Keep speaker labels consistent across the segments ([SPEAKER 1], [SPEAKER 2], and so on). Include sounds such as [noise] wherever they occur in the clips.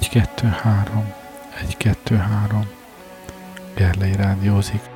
[SPEAKER 1] 1, 2, 3, 1, 2, 3. Gerlei rádiózik.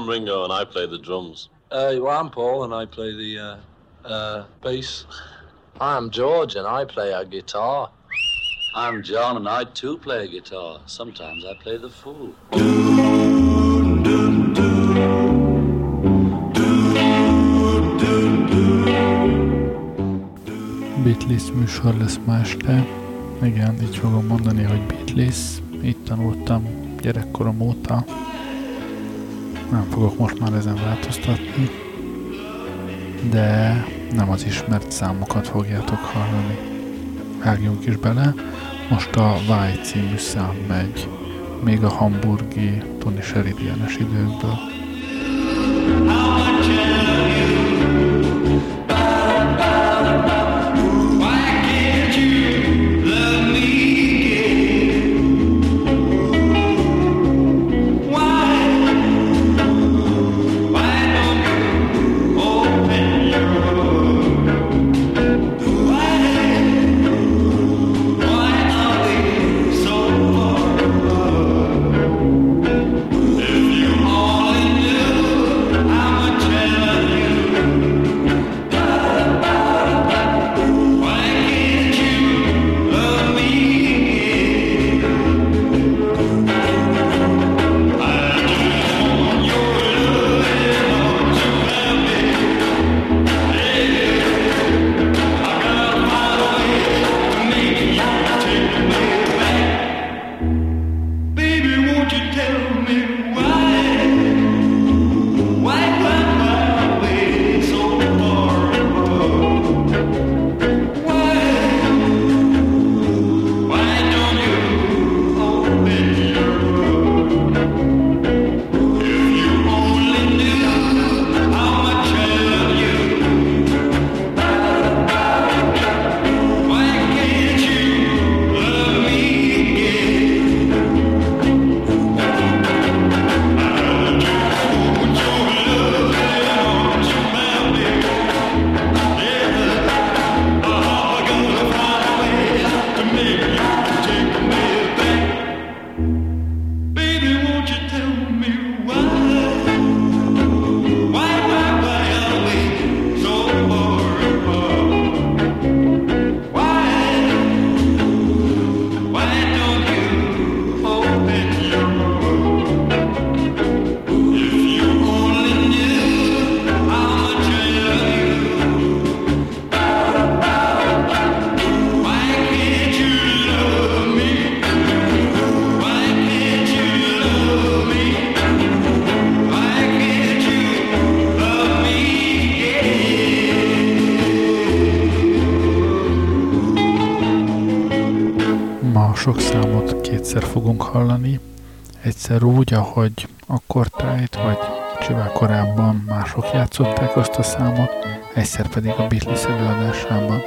[SPEAKER 2] I'm Ringo and I play the drums.
[SPEAKER 3] Uh, well, I'm Paul and I play the uh, uh, bass.
[SPEAKER 4] I'm George and I play a guitar.
[SPEAKER 5] I'm John and I too play a guitar. Sometimes I play the fool.
[SPEAKER 1] Beatles műsor lesz ma este. Igen, így fogom mondani, hogy Beatles. Itt tanultam gyerekkorom óta. Nem fogok most már ezen változtatni. De nem az ismert számokat fogjátok hallani. Vágjunk is bele. Most a Y című szám megy. Még a hamburgi Tony Sheridan-es időkből. Kétszer fogunk hallani. Egyszer úgy, ahogy akkor tájt, vagy kicsivel korábban mások játszották azt a számot, egyszer pedig a Beatles előadásában.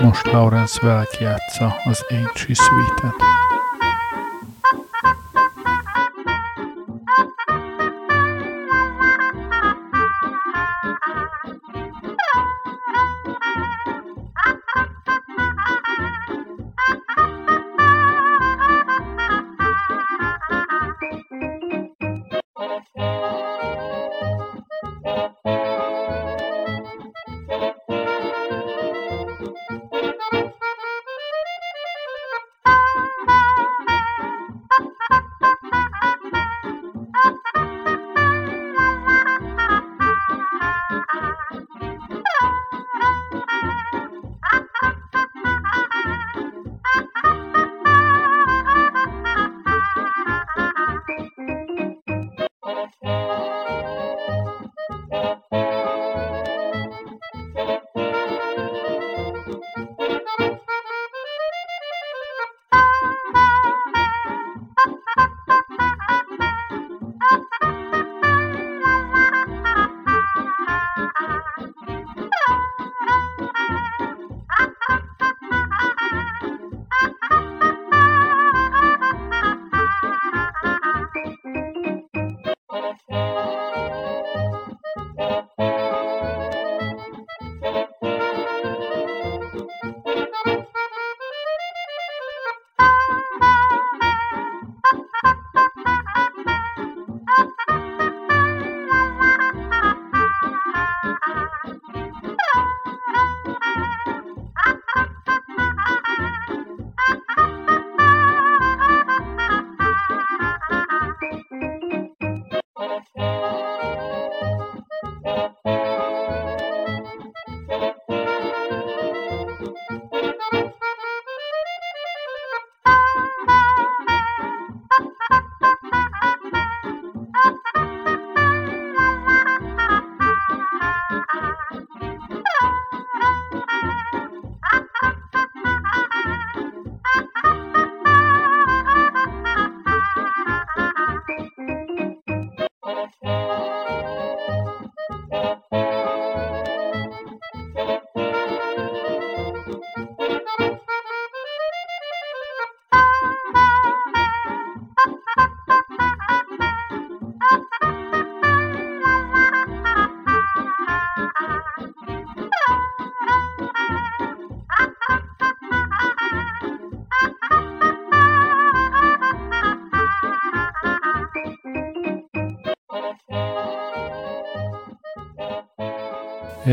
[SPEAKER 1] Most Lawrence Welk játsza az Ain't She Sweet-et.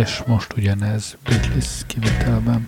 [SPEAKER 6] És most ugyanez Beatles kivitelben.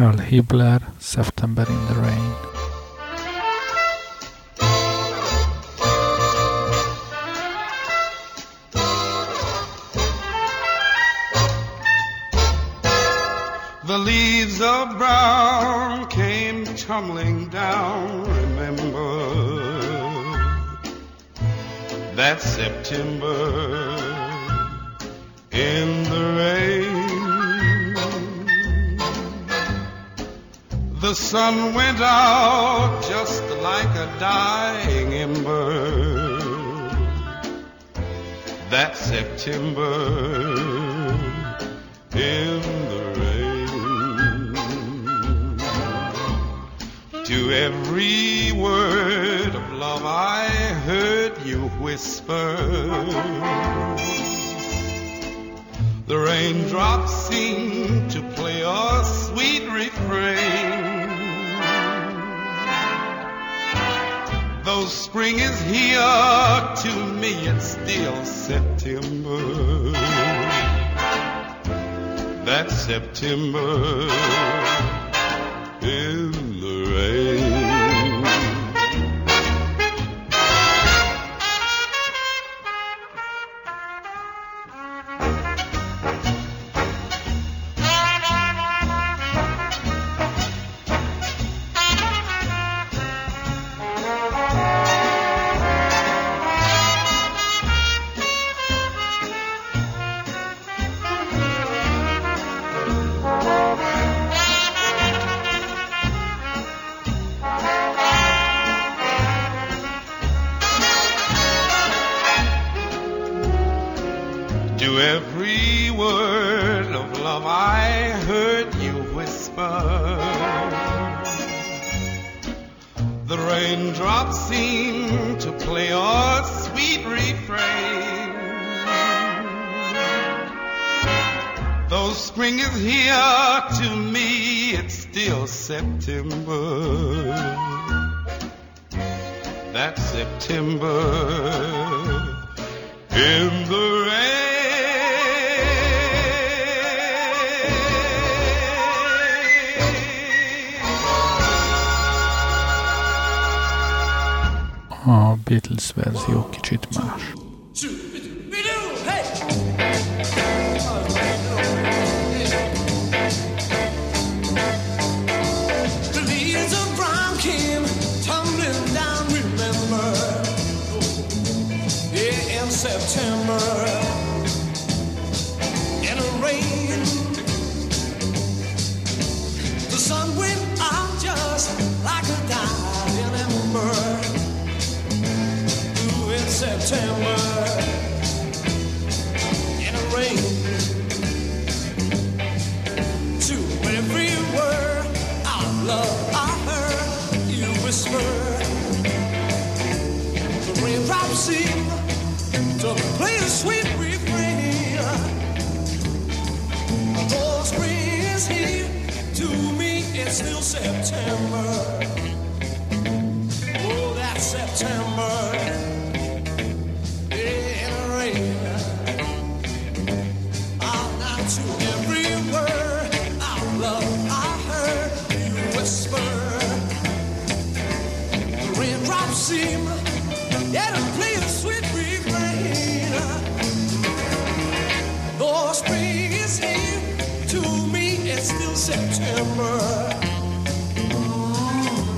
[SPEAKER 6] Hibler, September in the Rain.
[SPEAKER 7] The leaves of brown came tumbling down, remember that September in sun went out just like a dying ember. That September in the rain. To every word of love I heard you whisper. The raindrops seem to play a sweet refrain. Spring is here, to me it's still September. That September in the rain. September in the rain.
[SPEAKER 6] A Beatles
[SPEAKER 8] to me it's still September. Oh, that September September.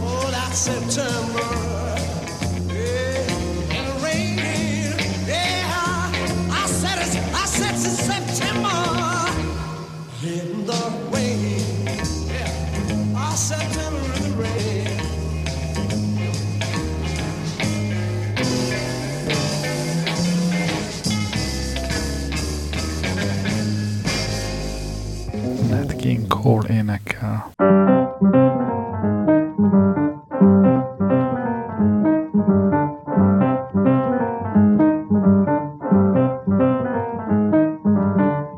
[SPEAKER 8] Oh, that's September.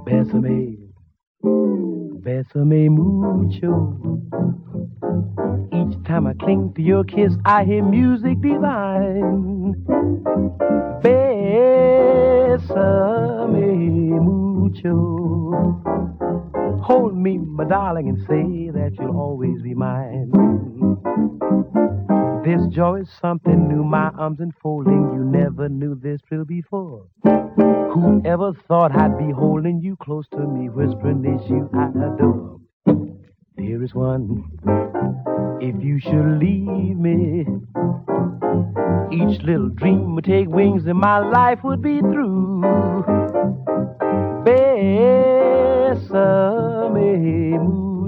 [SPEAKER 9] Bésame, bésame mucho. Each time I cling to your kiss, I hear music divine. Bésame mucho. Hold me, my darling, and say that you'll always be mine. This joy is something new, my arms enfolding. You never knew this thrill before. Whoever thought I'd be holding you close to me, whispering this you I adore. Dearest one, if you should leave me, each little dream would take wings and my life would be through. Bésame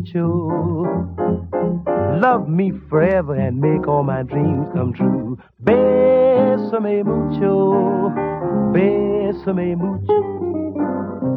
[SPEAKER 9] mucho. Love me forever and make all my dreams come true. Bésame mucho. Bésame mucho.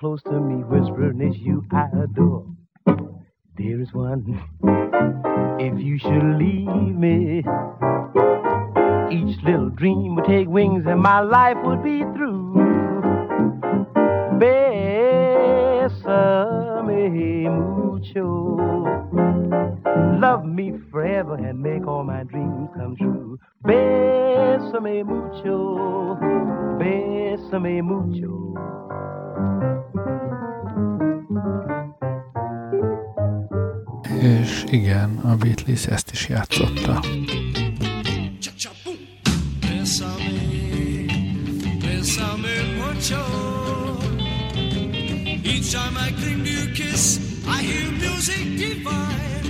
[SPEAKER 9] Close to me, whispering it's you I adore. Dearest one, if you should leave me, each little dream would take wings and my life would be through. Bésame mucho. Love me forever and make all my dreams come true. Bésame mucho, bésame mucho.
[SPEAKER 1] És igen, a Beatles ezt is játszotta.
[SPEAKER 8] Each time I cling to your kiss, I hear music divine.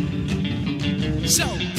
[SPEAKER 8] So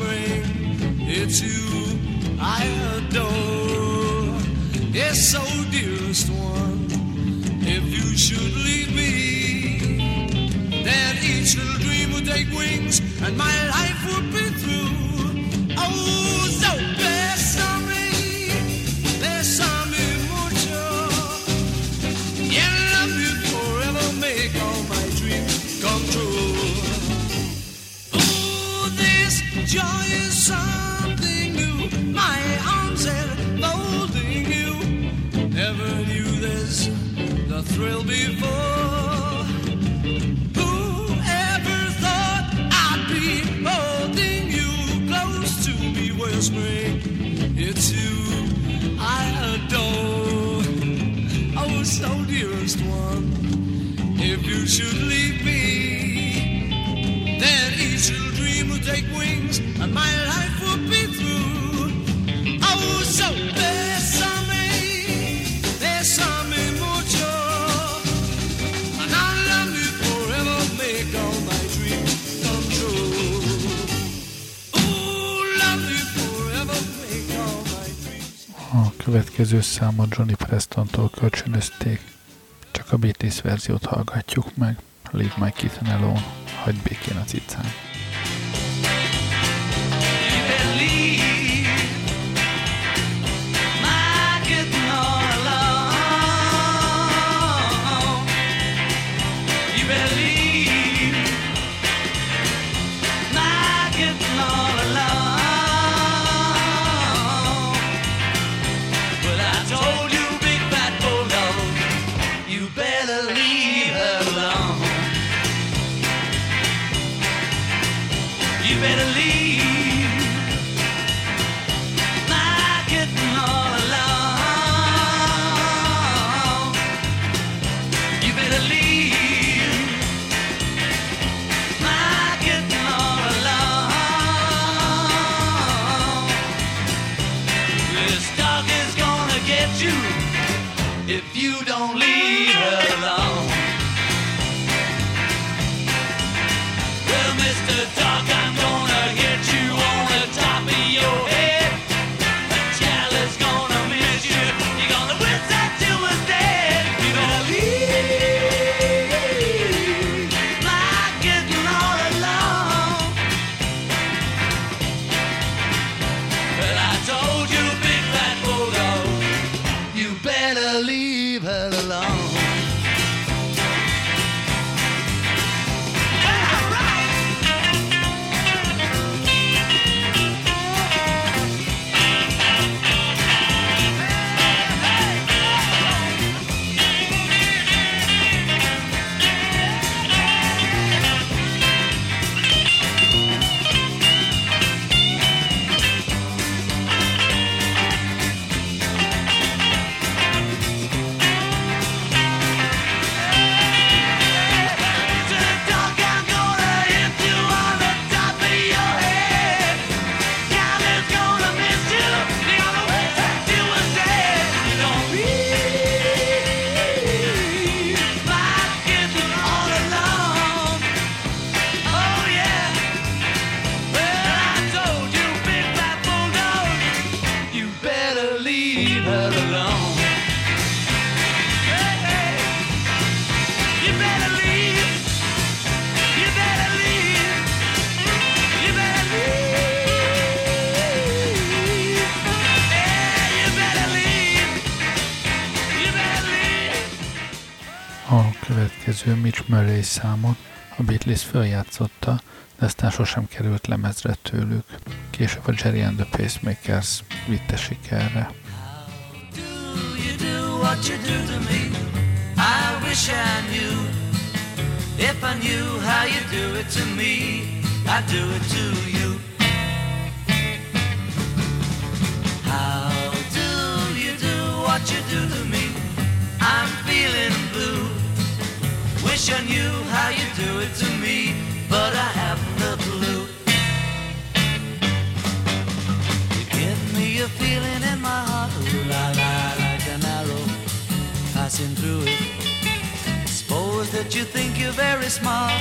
[SPEAKER 8] whispering, it's you I adore. Yes, so dearest one, if you should leave me, then each little dream would take wings and my life would be through. Something new. My arms enfolding you. Never knew this, the thrill before. Thought I'd be holding you close to me, whispering, it's you I adore. Oh, so dearest one, if you should leave me, take wings and my life would be through. Oh, so bésame, bésame mucho. And I'll love you forever, make all my dreams come true. Ooh, love you forever, make all my dreams.
[SPEAKER 10] A következő számot Johnny Prestontól kölcsönözték. Csak a Beatles verziót hallgatjuk meg. Leave my kitten alone. Hagyd békén a cicán.
[SPEAKER 6] You if you don't leave
[SPEAKER 10] következő Mitch Murray számot a Beatles feljátszotta, de aztán sosem került lemezre tőlük. Később a Jerry and the Pacemakers vitte sikerre.
[SPEAKER 6] What you do to me? I'm feeling blue. Wish I knew how you do it to me, but I have no clue. You give me a feeling in my heart, ooh la la, like an arrow passing through it. Suppose that you think you're very smart,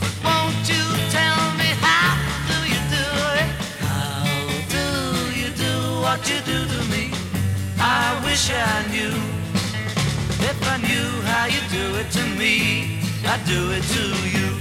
[SPEAKER 6] but won't you tell me how do you do it? How do you do what you do to me? I wish I knew. I knew how you do it to me, I do it to you.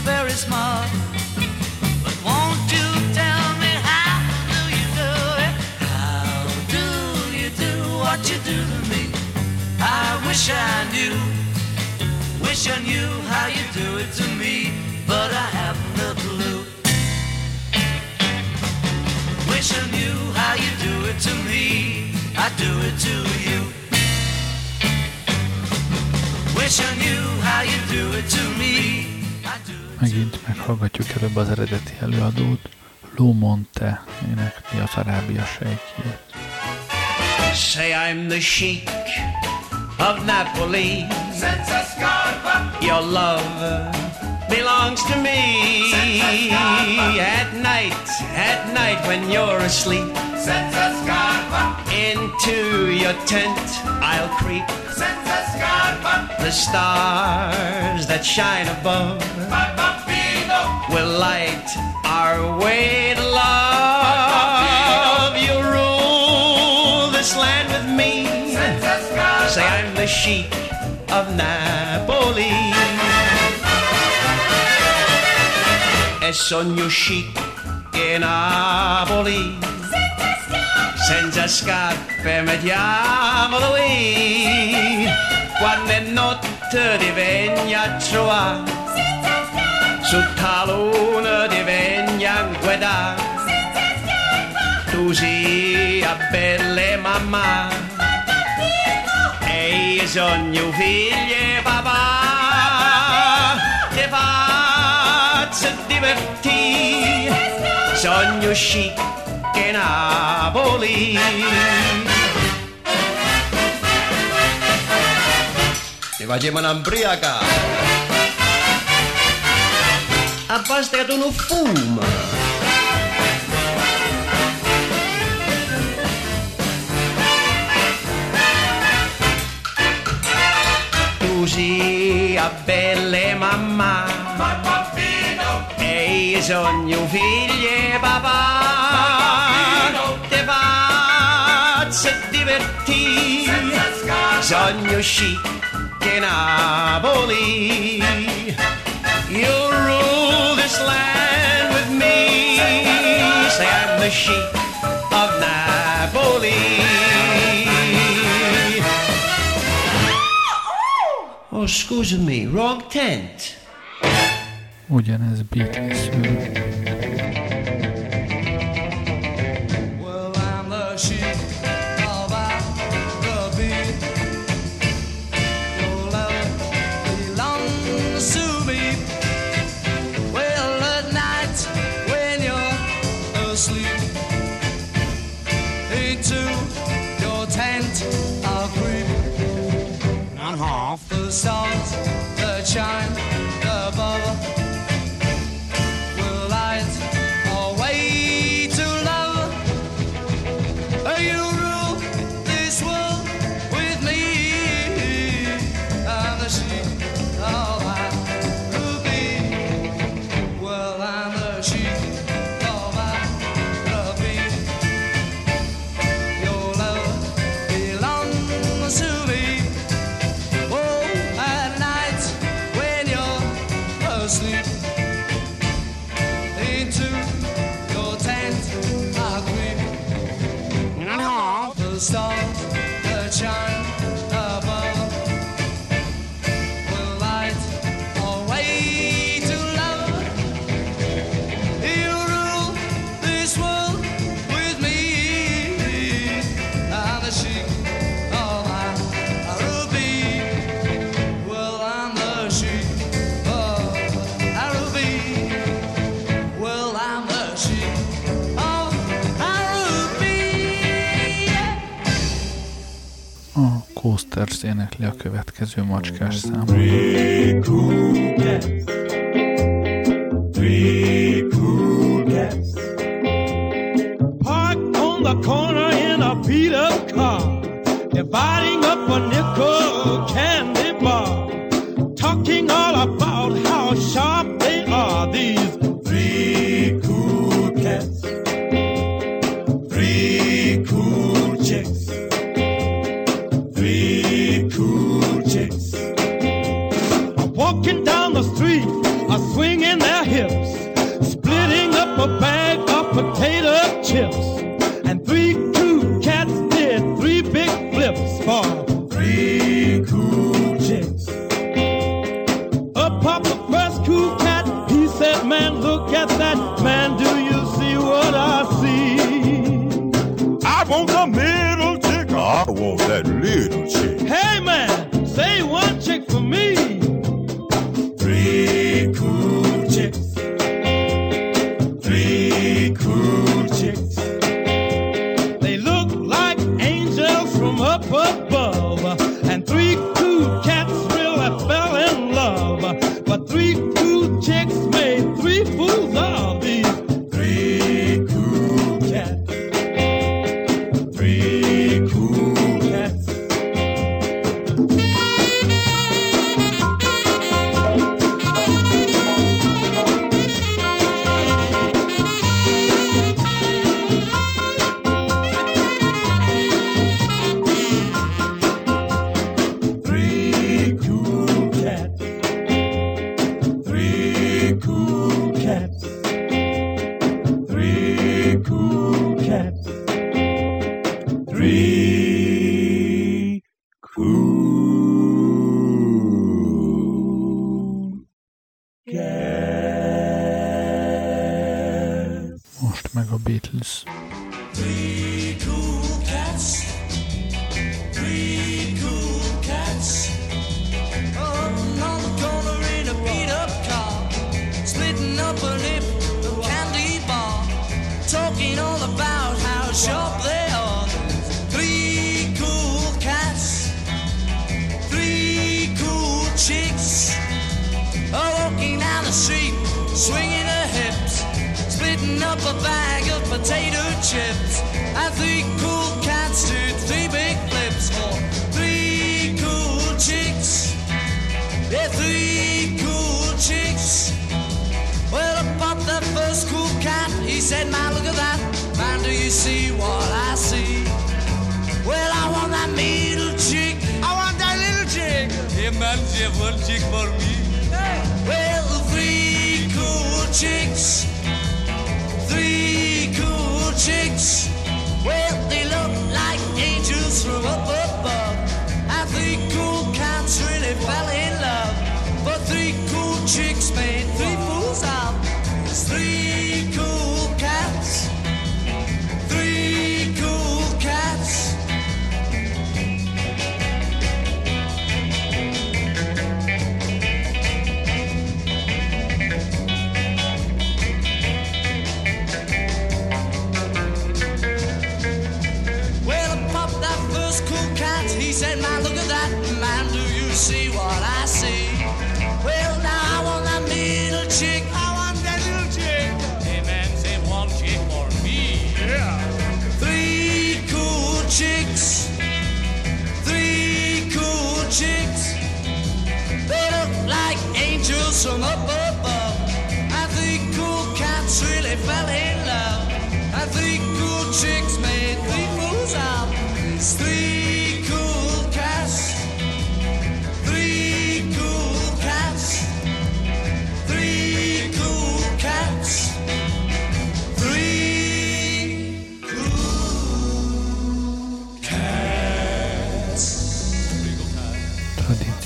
[SPEAKER 6] You're very smart, but won't you tell me how do you do it? How do you do what you do to me? I wish I knew, wish I knew how you do it to me, but I haven't a clue. Wish I knew how you do it to me. I do it to you. Wish I knew how you do it to
[SPEAKER 8] Megint meghallgatjuk előbb az eredeti előadót. Lou Monte énekli az Arábia sejkjét.
[SPEAKER 11] Say I'm the sheik of Napoli. Your love belongs to me. At night, at night when you're asleep. Into your tent I'll creep. The stars that shine above will light our way to love. You rule this land with me. Say I'm the sheik of Napoli. E sogno chic che Napoli. Senza scarpe mettiamo lui. Quando è notte ti vieni a trovare. Su talone ti vieni a guardare. Tu sia bella mamma. E io sogno figli e papà. Ti faccio divertire. Sogno chic in Abilene. Te va llevar a embriaca. Abbasta che tu no fuma. Tu a belle mamma. Ma fino. E son sogno figlie papà. Divertire. Sogno chic che Napoli. You rule this land with me. Say I'm the sheep of Napoli. Oh, scusami, wrong tent.
[SPEAKER 8] Ugyanez Beatlesül. Coasters énekli a következő macskás számot.
[SPEAKER 12] Three cool cats. Three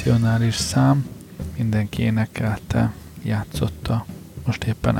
[SPEAKER 12] Tradicionális szám, mindenki énekelte, játszotta, most éppen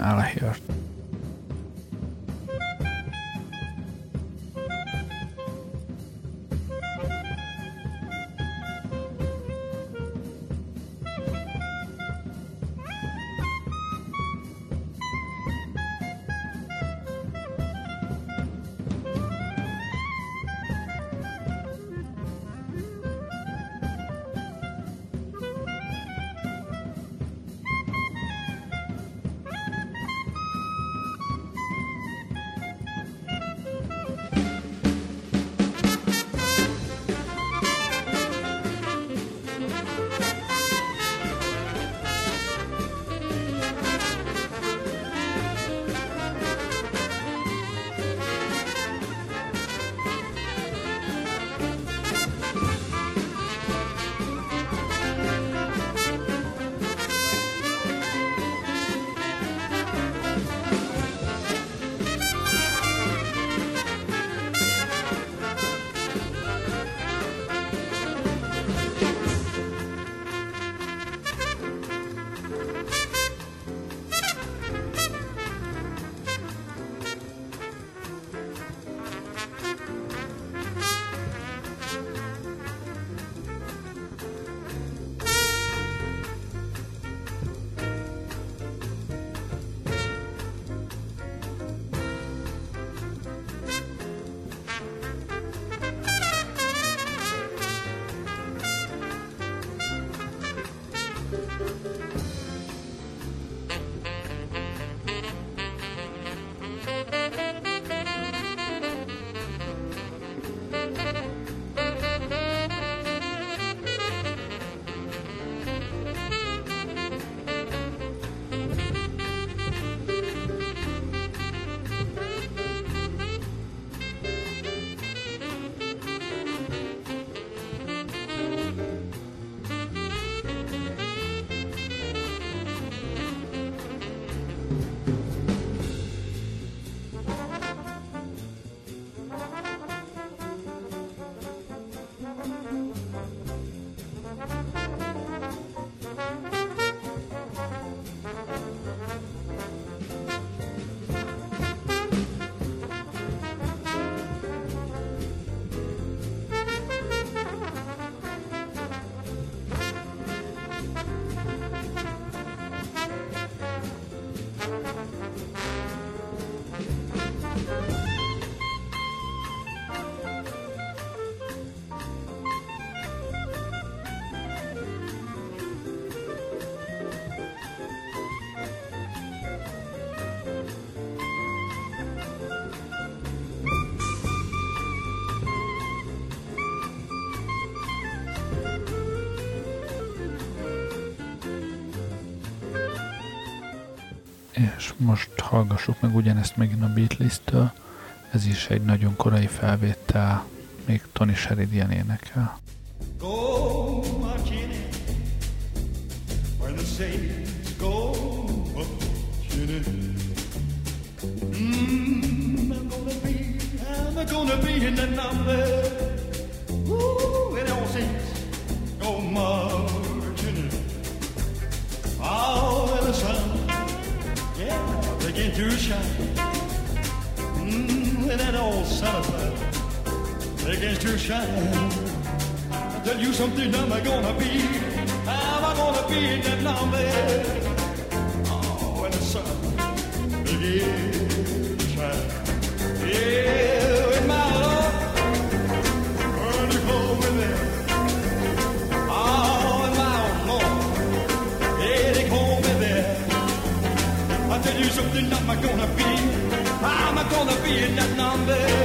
[SPEAKER 12] és most hallgassuk meg ugyanezt megint a Beatles-től. Ez is egy nagyon korai felvétel, még Tony Sheridan énekel.
[SPEAKER 1] being that number.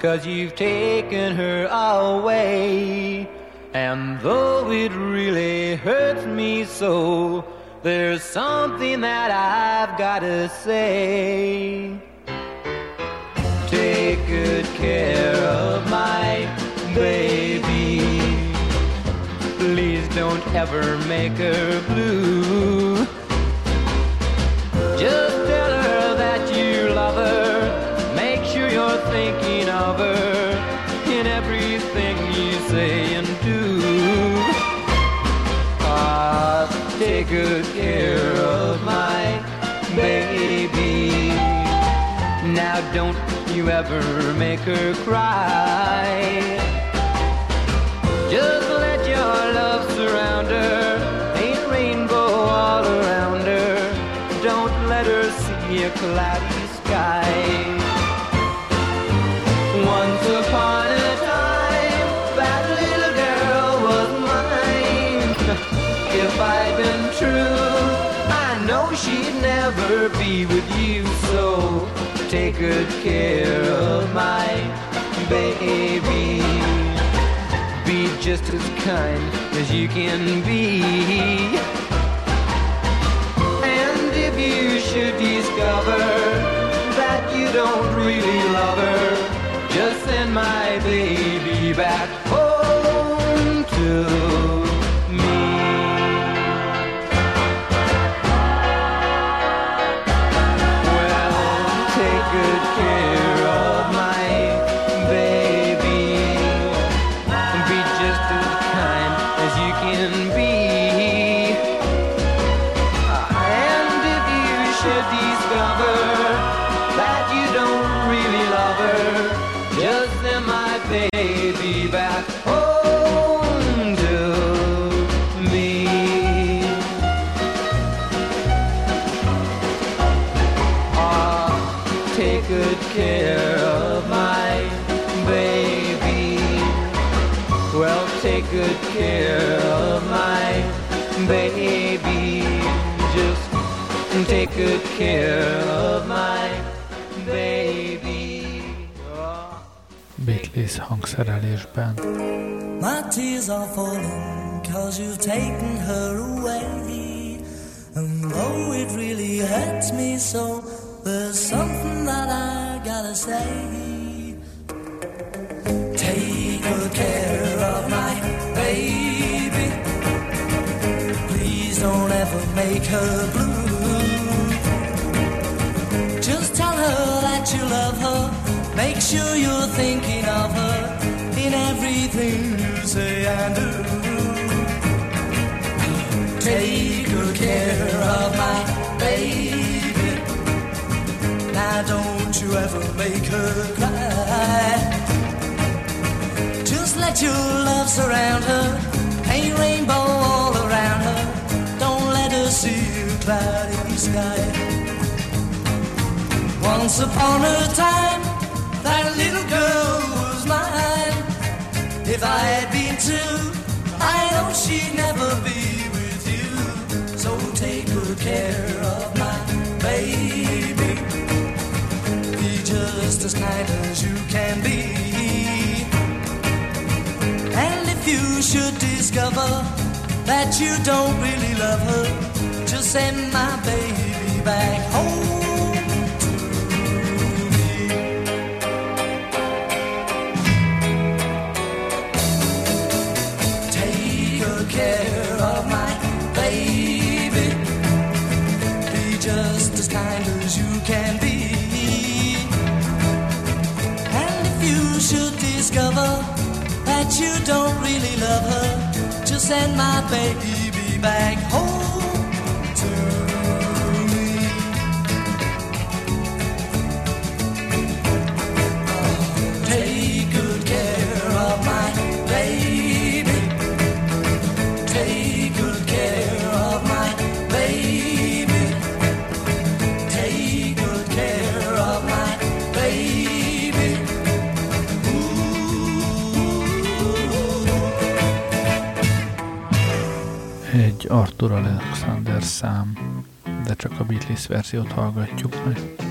[SPEAKER 13] Cause you've taken her away. And though it really hurts me so, there's something that I've gotta say. Take good care of my baby. Please don't ever make her blue. good care of my baby. Now don't you ever make her cry. Just let your love surround her. Paint rainbow all around her. Don't let her see a cloudy sky. Once upon a time, that little girl was mine. [laughs] if I been true, I know she'd never be with you. So take good care of my baby. Be just as kind as you can be. And if you should discover that you don't really love her, just send my baby back take good care of my baby.
[SPEAKER 1] Beatles hangszerelésben.
[SPEAKER 8] My tears are falling cause you've taken her away. And though it really hurts me so, there's something that I gotta say. Make sure you're thinking of her in everything you say and do. Take good care of my baby. Now don't you ever make her cry. Just let your love surround her. Paint rainbow all around her. Don't let her see a cloudy sky. Once upon a time, that little girl was mine. If I had been true, I know she'd never be with you. So take good care of my baby. Be just as kind as you can be. And if you should discover that you don't really love her, just send my baby back home. That you don't really love her, just send my baby back home
[SPEAKER 1] Arthur Alexander szám, de csak a Beatles verziót hallgatjuk meg.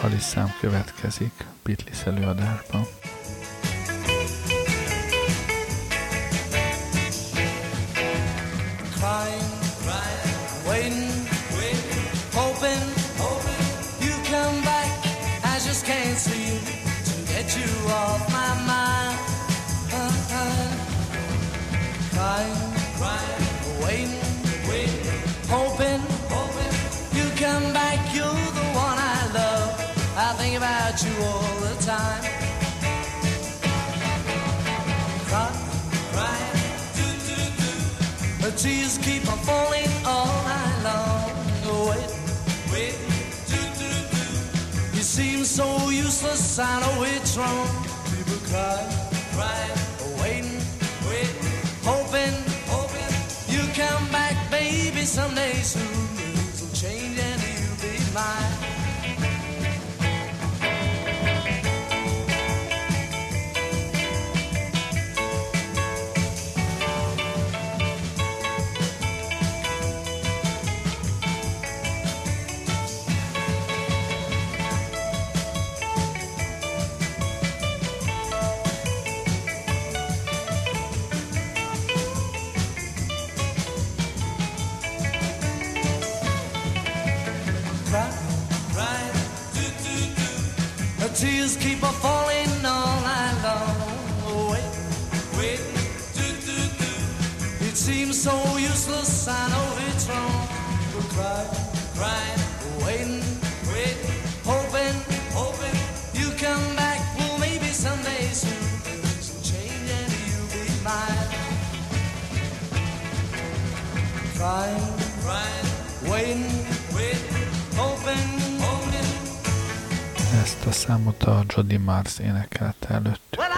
[SPEAKER 8] haliszám következik Beatles előadásban.
[SPEAKER 10] useless and overthrown. We're crying, crying, waiting, waiting, hoping, hoping you come back. Well, maybe someday soon, some change and you'll be mine. Crying, crying, waiting, waiting, hoping.
[SPEAKER 8] Ezt a számot a Jody Mars énekelte előtt.
[SPEAKER 10] Well,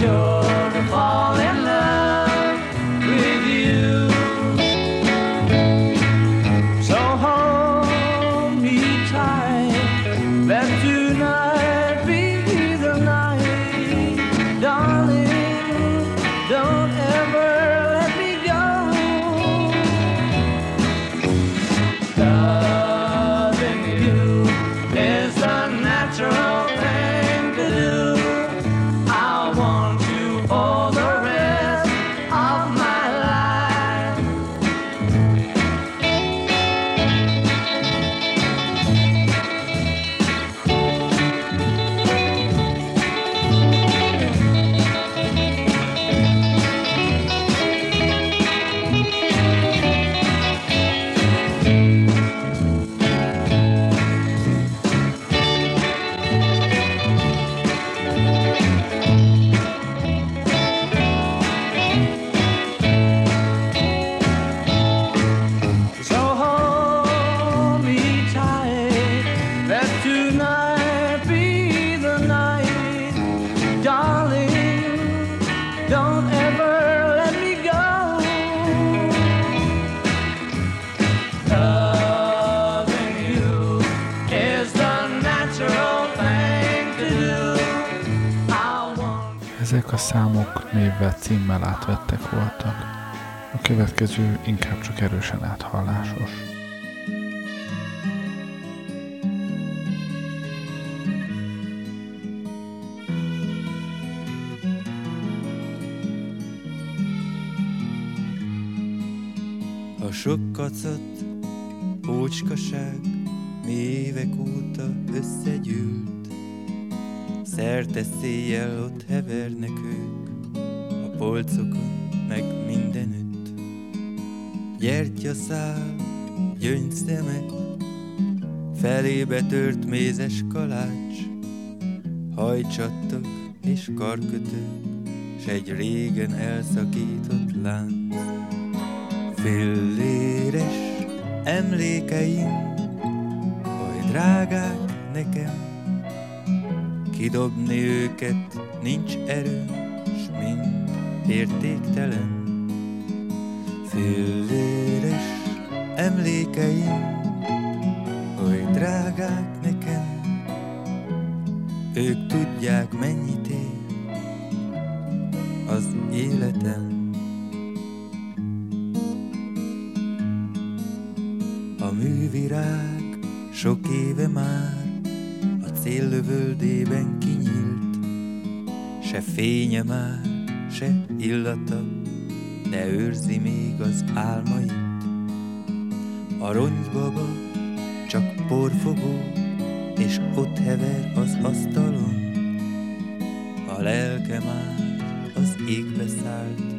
[SPEAKER 14] sure.
[SPEAKER 8] Névvel, címmel átvettek voltak. A következő inkább csak erősen áthallásos.
[SPEAKER 15] A sok kacat, ócskaság, mi évek óta összegyűlt. Szerte széjjel ott hevernek ők, polcokon meg mindenütt. Gyertyaszál, gyöngyszemek, felébe tört mézes kalács, hajcsattok és karkötők, s egy régen elszakított lánc. Filléres emlékeim, oly drágák nekem, kidobni őket nincs erő, s mind értéktelen. Filléres emlékeim, oly drágák nekem, ők tudják mennyit ér az életem. A művirág sok éve már a céllövöldében kinyílt, se fénye már, illata, de őrzi még az álmait. A ronybaba csak porfogó, és ott hever az asztalon. A lelke már az égbe szállt,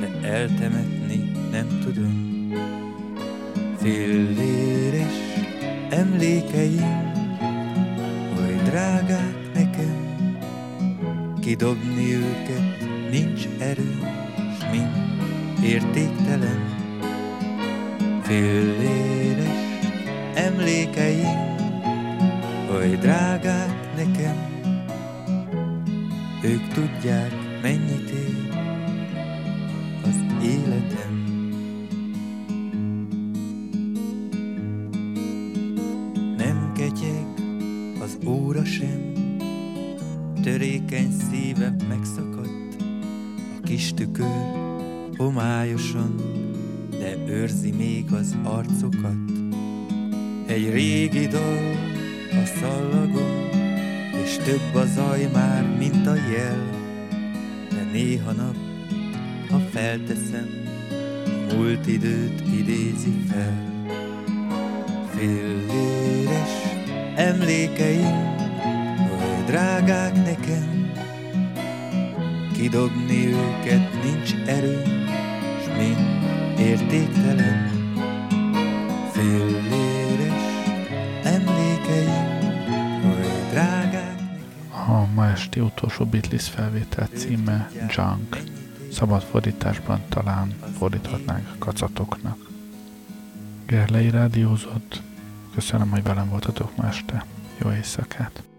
[SPEAKER 15] de eltemetni nem tudom. Filléres emlékeim, oly drágák nekem, kidobni őket nincs erő, s mind értéktelen. Filléres emlékeim, oly drágák nekem, ők tudják mennyit ér az arcokat. Egy régi dal a szallagon, és több a zaj már, mint a jel, de néha nap, ha felteszem, a múlt időt idézi fel. Filléres emlékeim, oly drágák nekem, kidobni őket nincs erő, s mind értéktelen.
[SPEAKER 8] Utolsó Beatles felvétel címe Junk. Szabad fordításban talán fordíthatnánk kacatoknak. Gerlei rádiózott. Köszönöm, hogy velem voltatok ma este. Jó éjszakát!